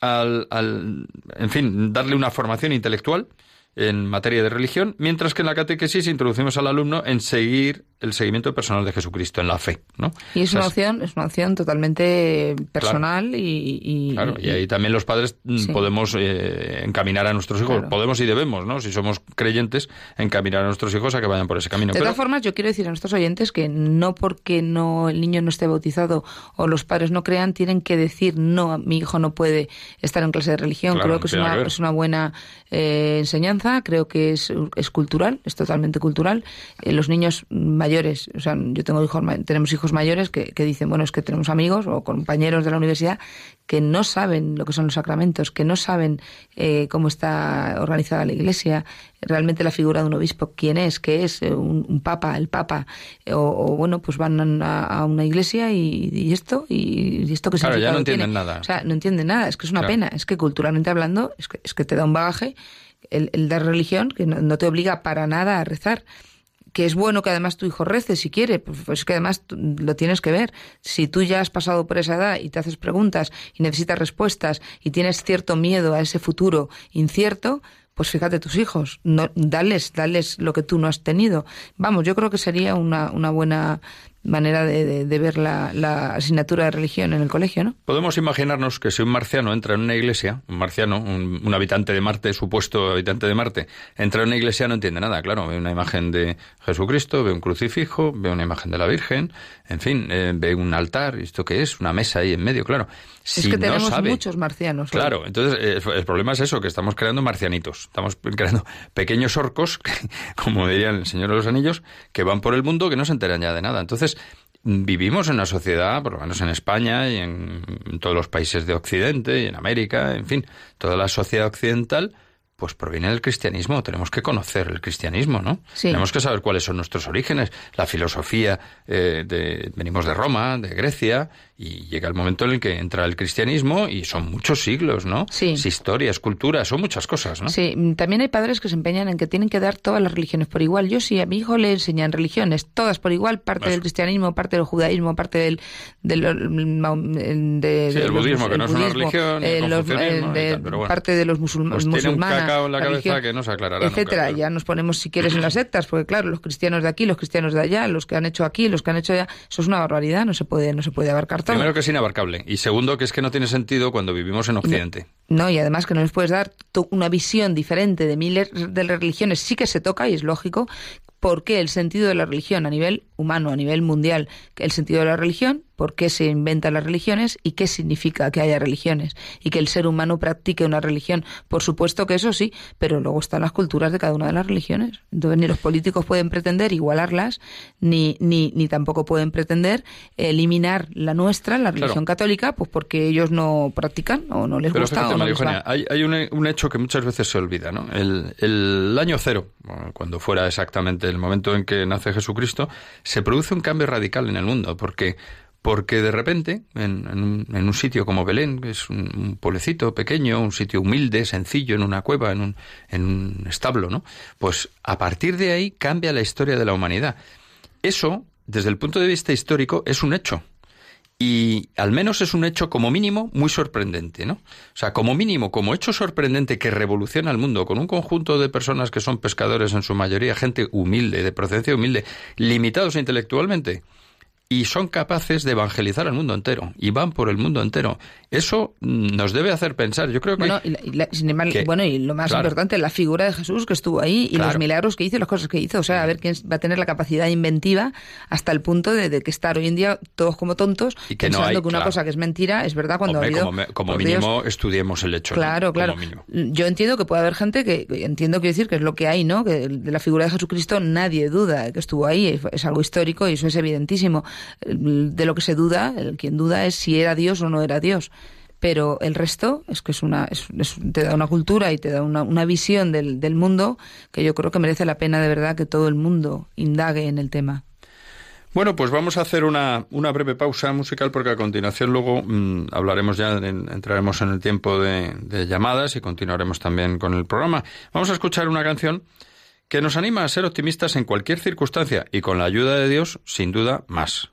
al, al en fin, darle una formación intelectual en materia de religión, mientras que en la catequesis introducimos al alumno en seguir el seguimiento personal de Jesucristo, en la fe, ¿no? Y es O sea, una opción, es una opción totalmente personal y, y- Claro, y ahí también los padres mm, Sí. podemos eh, encaminar a nuestros hijos, Claro. podemos y debemos, ¿no? Si somos creyentes, encaminar a nuestros hijos a que vayan por ese camino. De todas formas, yo quiero decir a nuestros oyentes que no porque no el niño no esté bautizado o los padres no crean, tienen que decir no, mi hijo no puede estar en clase de religión. Claro, creo que es que una, ver. es una buena eh, enseñanza, creo que es, es cultural, es totalmente cultural. Eh, los niños mayores, o sea, yo tengo hijos, tenemos hijos mayores que, que dicen, bueno, es que tenemos amigos o compañeros de la universidad que no saben lo que son los sacramentos, que no saben eh, cómo está organizada la iglesia, realmente la figura de un obispo, quién es, qué es, eh, un, un papa, el papa, eh, o, o, bueno, pues van a, a una iglesia y, y esto, y, esto que Claro, ya no entienden tiene. nada. O sea, no entienden nada, es que es una Claro. pena, es que culturalmente hablando, es que, es que te da un bagaje el, el dar religión que no, no te obliga para nada a rezar que es bueno que además tu hijo rece si quiere, pues es que además lo tienes que ver. Si tú ya has pasado por esa edad y te haces preguntas y necesitas respuestas y tienes cierto miedo a ese futuro incierto, pues fíjate tus hijos, no, dales, dales lo que tú no has tenido. Vamos, yo creo que sería una, una buena manera de, de- de ver la, la asignatura de religión en el colegio, ¿no? Podemos imaginarnos que si un marciano entra en una iglesia, un marciano, un, un habitante de Marte, supuesto habitante de Marte, entra en una iglesia no entiende nada, claro, ve una imagen de Jesucristo, ve un crucifijo, ve una imagen de la Virgen, en fin, eh, ve un altar, ¿y ¿esto qué es? Una mesa ahí en medio, claro. Si es que no tenemos sabe, muchos marcianos. hoy. Claro, entonces eh, el problema es eso, que estamos creando marcianitos, estamos creando pequeños orcos, como diría el Señor de los Anillos, que van por el mundo que no se enteran ya de nada. Entonces, vivimos en una sociedad, por lo menos en España y en, en todos los países de Occidente y en América, en fin, toda la sociedad occidental, pues proviene del cristianismo. Tenemos que conocer el cristianismo, ¿no? Sí. Tenemos que saber cuáles son nuestros orígenes, la filosofía, eh, de, venimos de Roma, de Grecia, y llega el momento en el que entra el cristianismo y son muchos siglos, ¿no? Sí. Es historia, es cultura, son muchas cosas, ¿no? Sí, también hay padres que se empeñan en que tienen que dar todas las religiones por igual. Yo sí, a mi hijo le enseñan religiones, todas por igual, parte Eso. del cristianismo, parte del judaísmo, parte del... del de, de- Sí, el los budismo, mus- que no el es una budismo, religión, eh, los- confucianismo, eh, de- tal, pero bueno. parte de los musulma- Pues tiene un cacao en la cabeza religión, que no se aclarará nunca, Etcétera, claro. ya nos ponemos, si quieres, en las sectas, porque claro, los cristianos de aquí, los cristianos de allá, los que han hecho aquí, los que han hecho allá, eso es una barbaridad, no se puede, no se puede abarcar Primero que es inabarcable y segundo que es que no tiene sentido cuando vivimos en Occidente. No, y además que no les puedes dar una visión diferente de miles de religiones. Sí que se toca y es lógico. ¿Por qué el sentido de la religión a nivel humano, a nivel mundial? El sentido de la religión, por qué se inventan las religiones y qué significa que haya religiones y que el ser humano practique una religión. Por supuesto que eso sí, pero luego están las culturas de cada una de las religiones. Entonces ni los políticos pueden pretender igualarlas, ni, ni, ni tampoco pueden pretender eliminar la nuestra, la religión católica, pues porque ellos no practican o no les Pero gusta fíjate, o no María les va. Hay, hay un, un hecho que muchas veces se olvida, ¿no? El, el año cero, cuando fuera exactamente el momento en que nace Jesucristo, se produce un cambio radical en el mundo, porque porque de repente, en, un, en un sitio como Belén, que es un, un pueblecito pequeño, un sitio humilde, sencillo, en una cueva, en un, en un establo, ¿no? Pues a partir de ahí cambia la historia de la humanidad. Eso, desde el punto de vista histórico, es un hecho. Y al menos es un hecho como mínimo muy sorprendente, ¿no? O sea, como mínimo, como hecho sorprendente que revoluciona el mundo con un conjunto de personas que son pescadores en su mayoría, gente humilde, de procedencia humilde, limitados intelectualmente, y son capaces de evangelizar al mundo entero, y van por el mundo entero. Eso mm, nos debe hacer pensar. Yo creo que... Bueno, y, la- y la- sin embargo, que- bueno, y lo más claro. importante, la figura de Jesús que estuvo ahí y Claro. los milagros que hizo y las cosas que hizo. O sea, a ver quién va a tener la capacidad inventiva hasta el punto de, de que estar hoy en día todos como tontos Y que no pensando hay, que una claro. cosa que es mentira es verdad cuando Hombre, ha habido... como, Dios, mínimo estudiemos el hecho. Claro, claro. Yo entiendo que puede haber gente que, entiendo quiero decir que es lo que hay, ¿no? Que de la figura de Jesucristo nadie duda que estuvo ahí, es algo histórico y eso es evidentísimo. De lo que se duda, el quien duda es si era Dios o no era Dios. Pero el resto es que es una, es- es- te da una cultura y te da una, una visión del, del mundo que yo creo que merece la pena de verdad que todo el mundo indague en el tema. Bueno, pues vamos a hacer una, una breve pausa musical porque a continuación luego mm, hablaremos ya, en- entraremos en el tiempo de llamadas y continuaremos también con el programa. Vamos a escuchar una canción que nos anima a ser optimistas en cualquier circunstancia y con la ayuda de Dios, sin duda, más.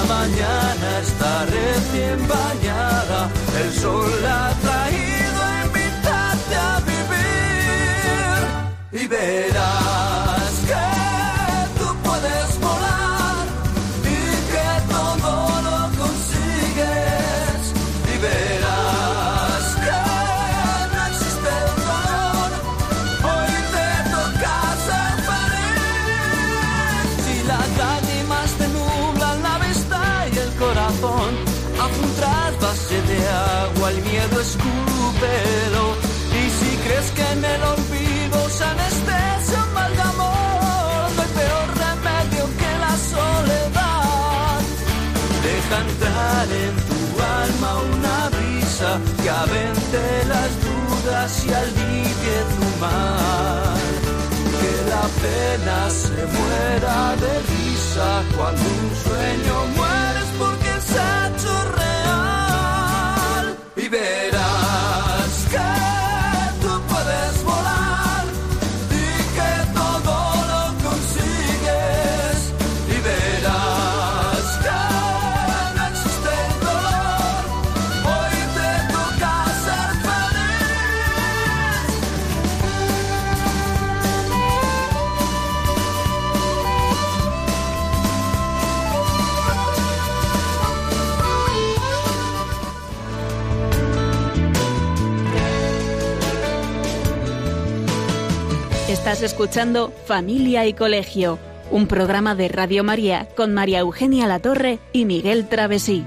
La mañana está recién bañada, el sol ha traído a invitarte a vivir y verás escúpelo. Y si crees que en el olvido se anestesia un mal de amor, no hay peor remedio que la soledad. Deja entrar en tu alma una brisa que avente las dudas y alivie tu mal. Que la pena se muera de risa cuando un sueño mueres Estás escuchando Familia y Colegio, un programa de Radio María con María Eugenia Latorre y Miguel Travesí.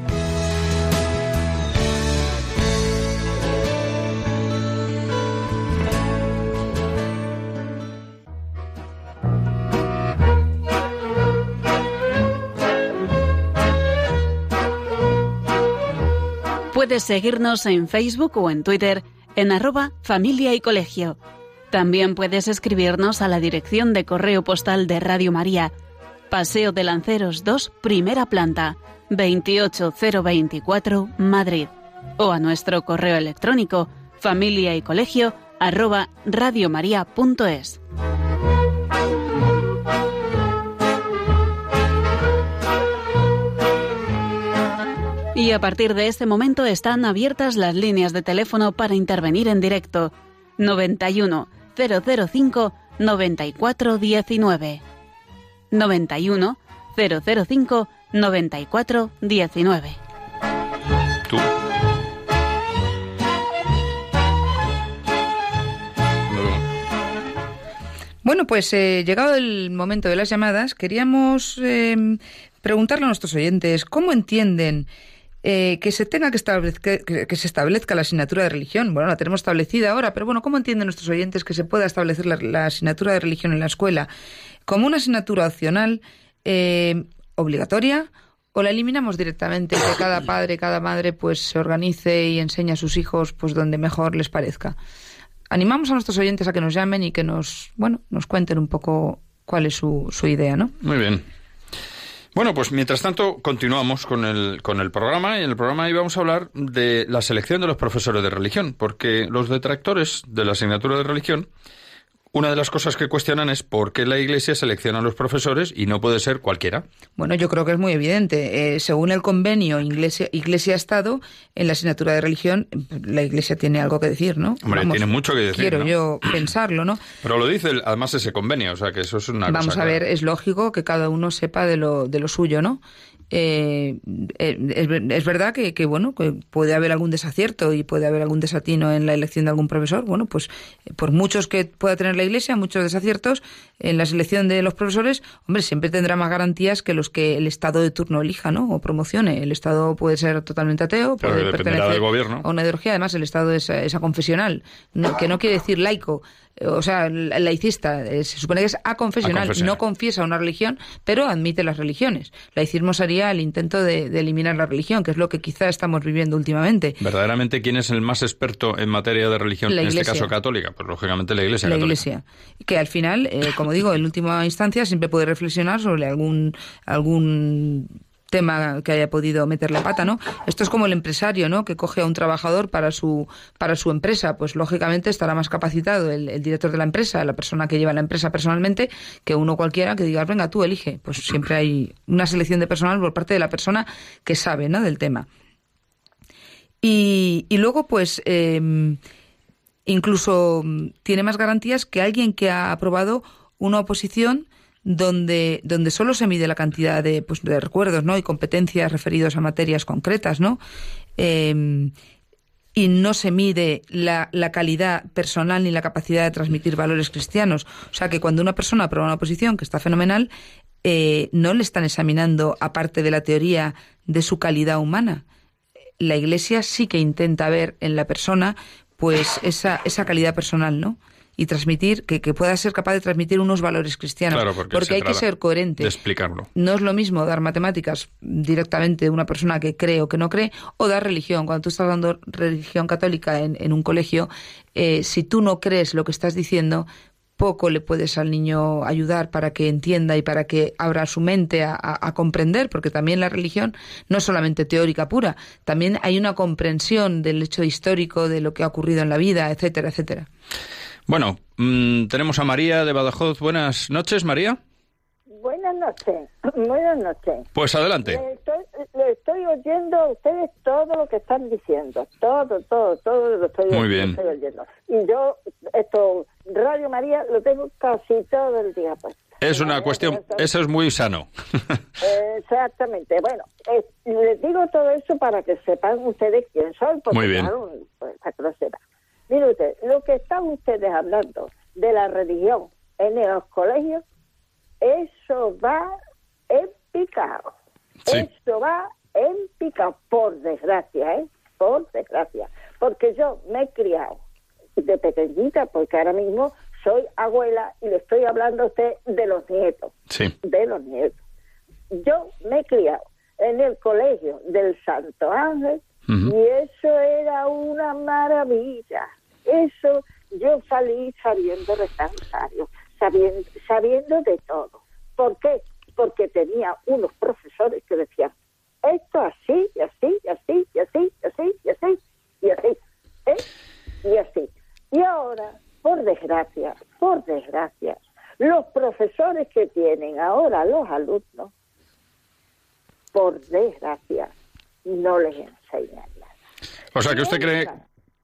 Puedes seguirnos en Facebook o en Twitter en arroba familia y colegio. También puedes escribirnos a la dirección de correo postal de Radio María, Paseo de Lanceros 2, primera planta, 28024, Madrid. O a nuestro correo electrónico familia y arroba radiomaria.es. Y a partir de este momento están abiertas las líneas de teléfono para intervenir en directo. 91 005 94 19. 91 005 94 19. Tú. Bueno, pues eh, llegado el momento de las llamadas, queríamos eh, preguntarle a nuestros oyentes cómo entienden eh, que se tenga que establecer, que, que se establezca la asignatura de religión. Bueno, la tenemos establecida ahora, pero bueno, ¿cómo entienden nuestros oyentes que se pueda establecer la, la asignatura de religión en la escuela? ¿Como una asignatura opcional, eh, obligatoria, o la eliminamos directamente y que cada padre, cada madre, pues se organice y enseñe a sus hijos pues donde mejor les parezca? Animamos a nuestros oyentes a que nos llamen y que nos, bueno, nos cuenten un poco cuál es su, su idea, ¿no? Muy bien. Bueno, pues mientras tanto continuamos con el, con el programa. Y en el programa íbamos a hablar de la selección de los profesores de religión, porque los detractores de la asignatura de religión, una de las cosas que cuestionan es por qué la Iglesia selecciona a los profesores y no puede ser cualquiera. Bueno, yo creo que es muy evidente. Eh, según el convenio Iglesia- Iglesia-Estado, en la asignatura de religión, la Iglesia tiene algo que decir, ¿no? Hombre, tiene mucho que decir, Quiero ¿no? yo pensarlo, ¿no? Pero lo dice además ese convenio, o sea que eso es una Vamos cosa a ver, es lógico que cada uno sepa de lo, de lo suyo, ¿no? Eh, eh, es, ver- es verdad que, que, bueno que puede haber algún desacierto y puede haber algún desatino en la elección de algún profesor. Bueno pues eh, por muchos que pueda tener la iglesia muchos desaciertos en la selección de los profesores hombre siempre tendrá más garantías que los que el estado de turno elija no o promocione. El estado puede ser totalmente ateo Claro, puede pertenecer del gobierno. a una ideología. Además el estado es, es aconfesional no- que no quiere decir laico. eh, o sea, la- laicista, eh, se supone que es aconfesional, Aconfesional. no confiesa una religión, pero admite las religiones. Laicismo sería el intento de, de eliminar la religión, que es lo que quizá estamos viviendo últimamente. Verdaderamente, ¿quién es el más experto en materia de religión? La en este caso católica, pues lógicamente la Iglesia la católica. Iglesia. Que al final, eh, como digo, en última instancia siempre puede reflexionar sobre algún, algún tema que haya podido meter la pata, ¿no? Esto es como el empresario, ¿no? Que coge a un trabajador para su, para su empresa, pues lógicamente estará más capacitado el, director de la empresa, la persona que lleva la empresa personalmente, que uno cualquiera que diga, venga, tú elige. Pues siempre hay una selección de personal por parte de la persona que sabe, ¿no? Del tema. Y, y luego, pues, eh, incluso mm, tiene más garantías que alguien que ha aprobado una oposición donde, donde solo se mide la cantidad de, pues, de recuerdos ¿no? y competencias referidos a materias concretas, ¿no? Eh, y no se mide la, la calidad personal ni la capacidad de transmitir valores cristianos. O sea que cuando una persona aprueba una oposición que está fenomenal, eh, no le están examinando, aparte de la teoría, de su calidad humana. La Iglesia sí que intenta ver en la persona pues esa, esa calidad personal, ¿no? Y transmitir, que, que pueda ser capaz de transmitir unos valores cristianos. Claro, porque, se hay que ser coherente. De explicarlo. No es lo mismo dar matemáticas directamente de una persona que cree o que no cree, o dar religión. Cuando tú estás dando religión católica en, en un colegio, eh, si tú no crees lo que estás diciendo, poco le puedes al niño ayudar para que entienda y para que abra su mente a, a- a comprender, porque también la religión no es solamente teórica pura, también hay una comprensión del hecho histórico, de lo que ha ocurrido en la vida, etcétera, etcétera. Bueno, mm, tenemos a María de Badajoz. Buenas noches, María. Buenas noches, buenas noches. Pues adelante. Le estoy, le estoy oyendo a ustedes todo lo que están diciendo, todo, todo, todo lo estoy, Muy bien. estoy oyendo. Y yo, esto, Radio María, lo tengo casi todo el día puesto. Es una cuestión, eso- es muy sano. Exactamente. Bueno, eh, les digo todo eso para que sepan ustedes quién soy. Porque, Muy bien. claro, pues, para que lo sepan. Mire usted, lo que están ustedes hablando de la religión en los colegios, eso va en picado. Sí. Eso va en picado, por desgracia, ¿eh? Por desgracia. Porque yo me he criado de pequeñita, porque ahora mismo soy abuela y le estoy hablando a usted de los nietos Sí. de los nietos. Yo me he criado en el colegio del Santo Ángel y eso era una maravilla. Eso yo salí sabiendo rezar rosario, sabiendo, sabiendo de todo. ¿Por qué? Porque tenía unos profesores que decían esto así, y así, y así, y así, y así, y así, y así, ¿eh? y así. Y ahora, por desgracia, por desgracia, los profesores que tienen ahora los alumnos, por desgracia, no les enseñan nada. O sea, que usted cree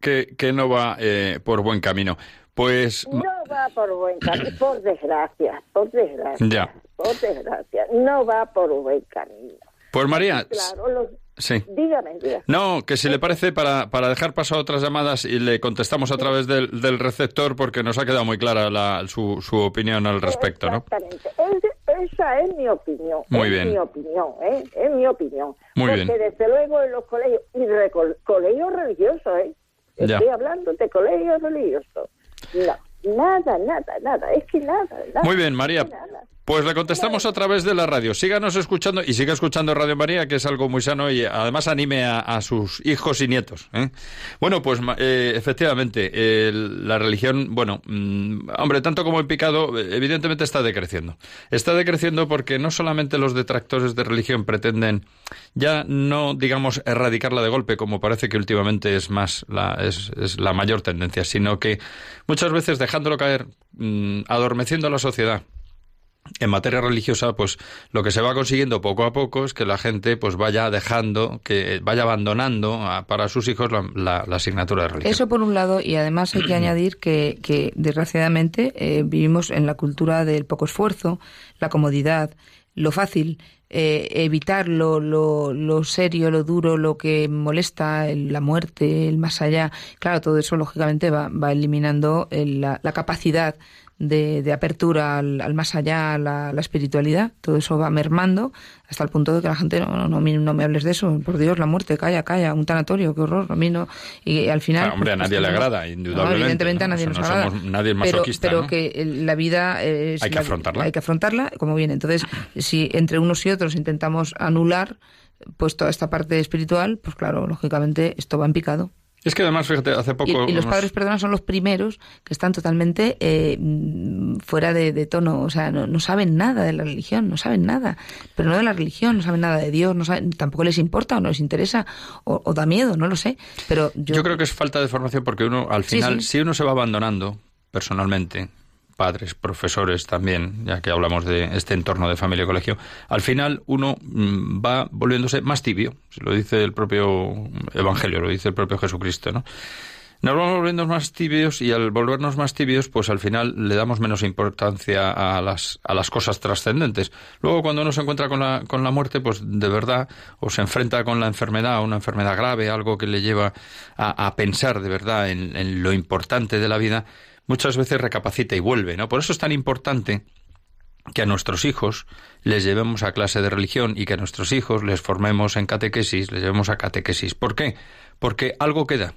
que, que no va eh, por buen camino. Pues No va por buen camino, por desgracia, por desgracia, Ya. por desgracia, no va por buen camino. Pues María, Claro, los- sí. dígame, dígame. No, que si le parece, para, para dejar paso a otras llamadas y le contestamos a través del, del receptor, porque nos ha quedado muy clara la- su, su opinión al respecto, ¿no? Exactamente. Es- esa es mi opinión. Muy es bien. mi opinión, ¿eh? Es mi opinión. Muy Porque bien. desde luego en los colegios, y colegios religiosos, ¿eh? Ya. Estoy hablando de colegios religiosos. No, nada, nada, nada. Es que nada, nada. Muy bien, María. Nada. Pues le contestamos a través de la radio. Síganos escuchando y siga escuchando Radio María, que es algo muy sano y además anime a, a sus hijos y nietos. ¿eh? Bueno, pues eh, efectivamente, eh, la religión, bueno, mm, hombre, tanto como el picado, evidentemente está decreciendo. Está decreciendo porque no solamente los detractores de religión pretenden ya no, digamos, erradicarla de golpe, como parece que últimamente es más la, es, es la mayor tendencia, sino que muchas veces dejándolo caer, mm, adormeciendo a la sociedad, en materia religiosa, pues lo que se va consiguiendo poco a poco es que la gente pues vaya dejando, que vaya abandonando a- para sus hijos la, la- la asignatura de religión. Eso por un lado, y además hay que añadir que, que desgraciadamente eh, vivimos en la cultura del poco esfuerzo, la comodidad, lo fácil, eh, evitar lo, lo, lo serio, lo duro, lo que molesta, el- la muerte, el más allá. Claro, todo eso lógicamente va, va eliminando el- la, la capacidad de, de apertura al, al más allá, a la, la espiritualidad. Todo eso va mermando hasta el punto de que la gente no, no, no, me- no me hables de eso, por Dios, la muerte, calla, calla, un tanatorio, qué horror, a mí no. Y al final. Claro, hombre, a pues, nadie le no, agrada, no, indudablemente, evidentemente a ¿no? nadie nos no agrada. somos- nadie es pero, masoquista, pero ¿no? que el- la vida es. Hay que la- afrontarla. Hay que afrontarla como viene. Entonces, si entre unos y otros intentamos anular pues toda esta parte espiritual, pues claro, lógicamente esto va en picado. Es que además, fíjate, hace poco... y los padres, perdona, son los primeros que están totalmente eh, fuera de, de tono, o sea, no, no saben nada de la religión, no saben nada, pero no de la religión, no saben nada de Dios, no saben, tampoco les importa o no les interesa o, o da miedo, no lo sé, pero yo, Yo creo que es falta de formación porque uno, al Sí, final, sí. si uno se va abandonando personalmente, padres, profesores también, ya que hablamos de este entorno de familia y colegio, al final uno mm, va volviéndose más tibio, lo dice el propio Evangelio, lo dice el propio Jesucristo, ¿no? Nos vamos volviendo más tibios y al volvernos más tibios, pues al final le damos menos importancia a las, a las cosas trascendentes. Luego, cuando uno se encuentra con la, con la muerte, pues de verdad, o se enfrenta con la enfermedad, una enfermedad grave, algo que le lleva a, pensar de verdad en lo importante de la vida, muchas veces recapacita y vuelve, ¿no? Por eso es tan importante que a nuestros hijos les llevemos a clase de religión y que a nuestros hijos les formemos en catequesis, les llevemos a catequesis. ¿Por qué? Porque algo queda.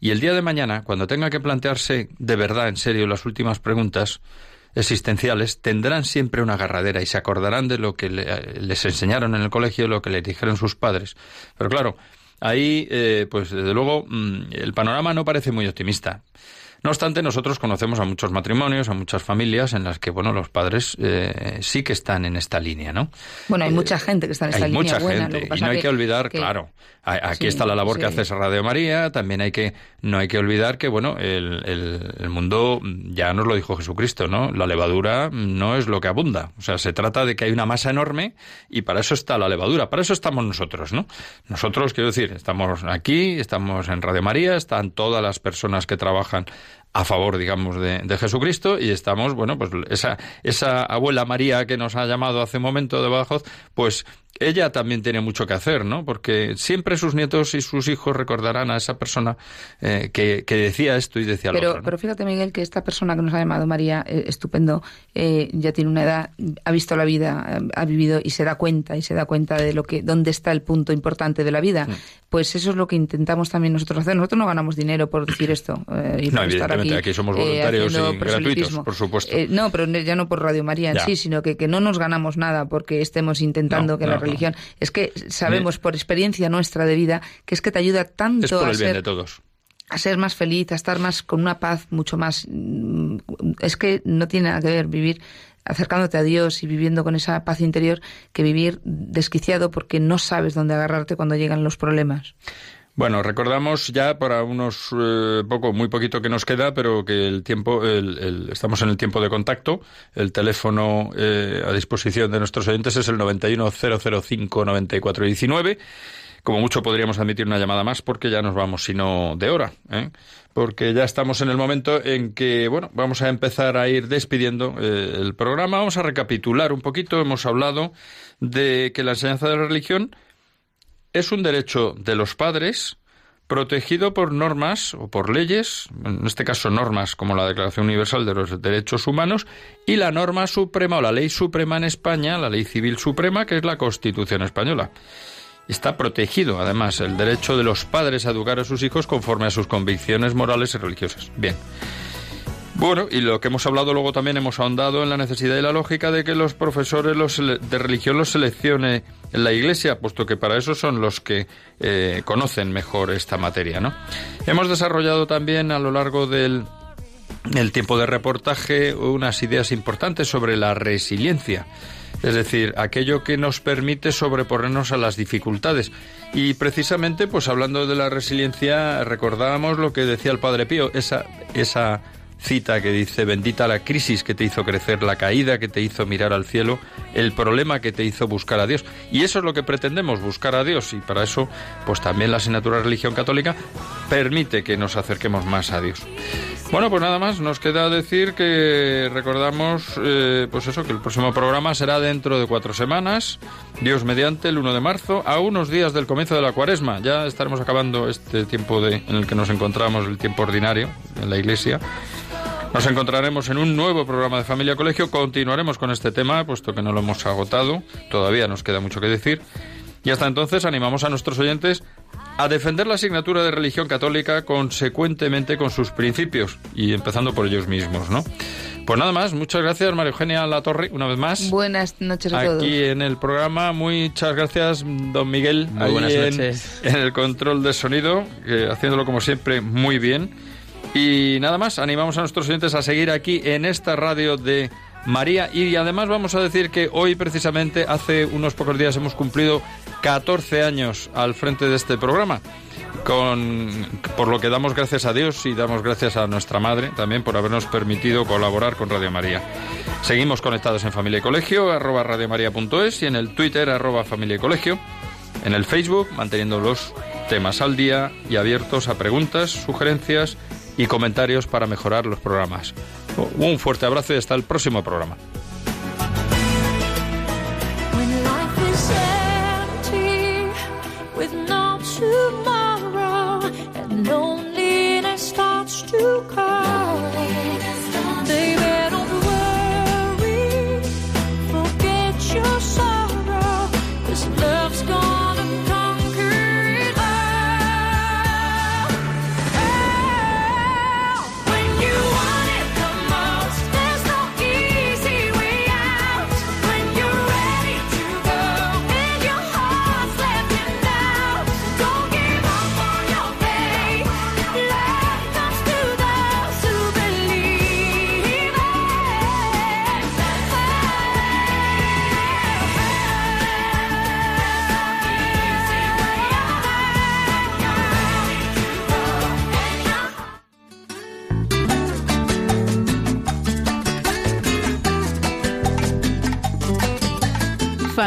Y el día de mañana, cuando tenga que plantearse de verdad, en serio, las últimas preguntas existenciales, tendrán siempre una agarradera y se acordarán de lo que le- les enseñaron en el colegio, lo que les dijeron sus padres. Pero claro, ahí, eh, pues desde luego, mm, el panorama no parece muy optimista. No obstante, nosotros conocemos a muchos matrimonios, a muchas familias en las que, bueno, los padres eh, sí que están en esta línea, ¿no? bueno, hay Eh, mucha gente que está en esta hay línea mucha buena, gente lo que y no hay que- que olvidar, que- claro, aquí Sí, está la labor que hace Radio María, también hay que no hay que olvidar que bueno, el, el- el mundo ya nos lo dijo Jesucristo, ¿no? La levadura no es lo que abunda, o sea, se trata de que hay una masa enorme y para eso está la levadura, para eso estamos nosotros, ¿no? Nosotros quiero decir, estamos aquí, estamos en Radio María, están todas las personas que trabajan a favor, digamos, de, de Jesucristo y estamos, bueno, pues esa, esa abuela María que nos ha llamado hace un momento de Badajoz, pues ella también tiene mucho que hacer, ¿no? Porque siempre sus nietos y sus hijos recordarán a esa persona eh, que, que decía esto y decía lo Pero, otro. ¿no? pero fíjate, Miguel, que esta persona que nos ha llamado María, eh, estupendo, eh, ya tiene una edad, ha visto la vida, ha vivido y se da cuenta, y se da cuenta de lo que, dónde está el punto importante de la vida. Pues eso es lo que intentamos también nosotros hacer. Nosotros no ganamos dinero por decir esto. eh, y No, por estar evidentemente, aquí somos voluntarios y gratuitos, por supuesto. No, pero ya no por Radio María en Ya. sí, sino que, que no nos ganamos nada porque estemos intentando No, que no, la religión. Es que sabemos por experiencia nuestra de vida que es que te ayuda tanto es por a el bien ser de todos. a ser más feliz, a estar más con una paz mucho más. mm, Es que no tiene nada que ver vivir acercándote a Dios y viviendo con esa paz interior que vivir desquiciado porque no sabes dónde agarrarte cuando llegan los problemas. Bueno, recordamos ya para unos eh, poco, muy poquito que nos queda, pero que el tiempo, el- estamos en el tiempo de contacto. El teléfono eh, a disposición de nuestros oyentes es el 910059419. Como mucho podríamos admitir una llamada más porque ya nos vamos, sino de hora, ¿eh? porque ya estamos en el momento en que, bueno, vamos a empezar a ir despidiendo eh, el programa. Vamos a recapitular un poquito. Hemos hablado de que la enseñanza de la religión es un derecho de los padres protegido por normas o por leyes, en este caso normas como la Declaración Universal de los Derechos Humanos y la norma suprema o la ley suprema en España, la ley civil suprema, que es la Constitución española. Está protegido, además, el derecho de los padres a educar a sus hijos conforme a sus convicciones morales y religiosas. Bien. Bueno, y lo que hemos hablado luego también hemos ahondado en la necesidad y la lógica de que los profesores los de religión los seleccione en la Iglesia, puesto que para eso son los que eh, conocen mejor esta materia, ¿no? Hemos desarrollado también a lo largo del, el tiempo de reportaje unas ideas importantes sobre la resiliencia, es decir, aquello que nos permite sobreponernos a las dificultades. Y precisamente, pues hablando de la resiliencia, recordábamos lo que decía el Padre Pío, esa, esa cita que dice, bendita la crisis que te hizo crecer, la caída que te hizo mirar al cielo, el problema que te hizo buscar a Dios. Y eso es lo que pretendemos, buscar a Dios. Y para eso, pues también la asignatura religión católica permite que nos acerquemos más a Dios. Bueno, pues nada más, nos queda decir que recordamos, eh, pues eso, que el próximo programa será dentro de cuatro semanas, Dios mediante, el 1 de marzo, a unos días del comienzo de la cuaresma. Ya estaremos acabando este tiempo de, en el que nos encontramos, el tiempo ordinario en la iglesia. Nos encontraremos en un nuevo programa de Familia Colegio. Continuaremos con este tema, puesto que no lo hemos agotado. Todavía nos queda mucho que decir. Y hasta entonces animamos a nuestros oyentes a defender la asignatura de religión católica consecuentemente con sus principios y empezando por ellos mismos, ¿no? Pues nada más, muchas gracias María Eugenia La Torre, una vez más. Buenas noches a todos. Aquí en el programa, muchas gracias, don Miguel. Muy ahí buenas en- noches. En el control de sonido, que haciéndolo como siempre muy bien. Y nada más, animamos a nuestros oyentes a seguir aquí en esta radio de María. Y además vamos a decir que hoy precisamente, hace unos pocos días, hemos cumplido 14 años al frente de este programa. Con, por lo que damos gracias a Dios y damos gracias a nuestra madre también por habernos permitido colaborar con Radio María. Seguimos conectados en Familia y Colegio, arroba radiomaria.es y en el Twitter, arroba Familia y Colegio, en el Facebook, manteniendo los temas al día y abiertos a preguntas, sugerencias y comentarios para mejorar los programas. Un fuerte abrazo y hasta el próximo programa.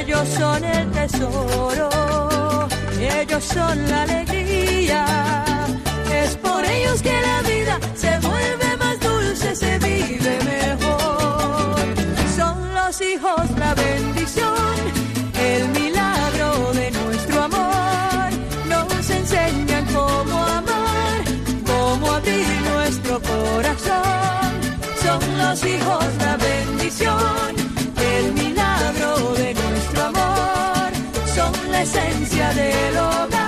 Ellos son el tesoro, ellos son la alegría. Es por ellos que la vida se vuelve más dulce, se vive mejor. Son los hijos la bendición, el milagro de nuestro amor. Nos enseñan cómo amar, cómo abrir nuestro corazón. Son los hijos la bendición, esencia del hogar.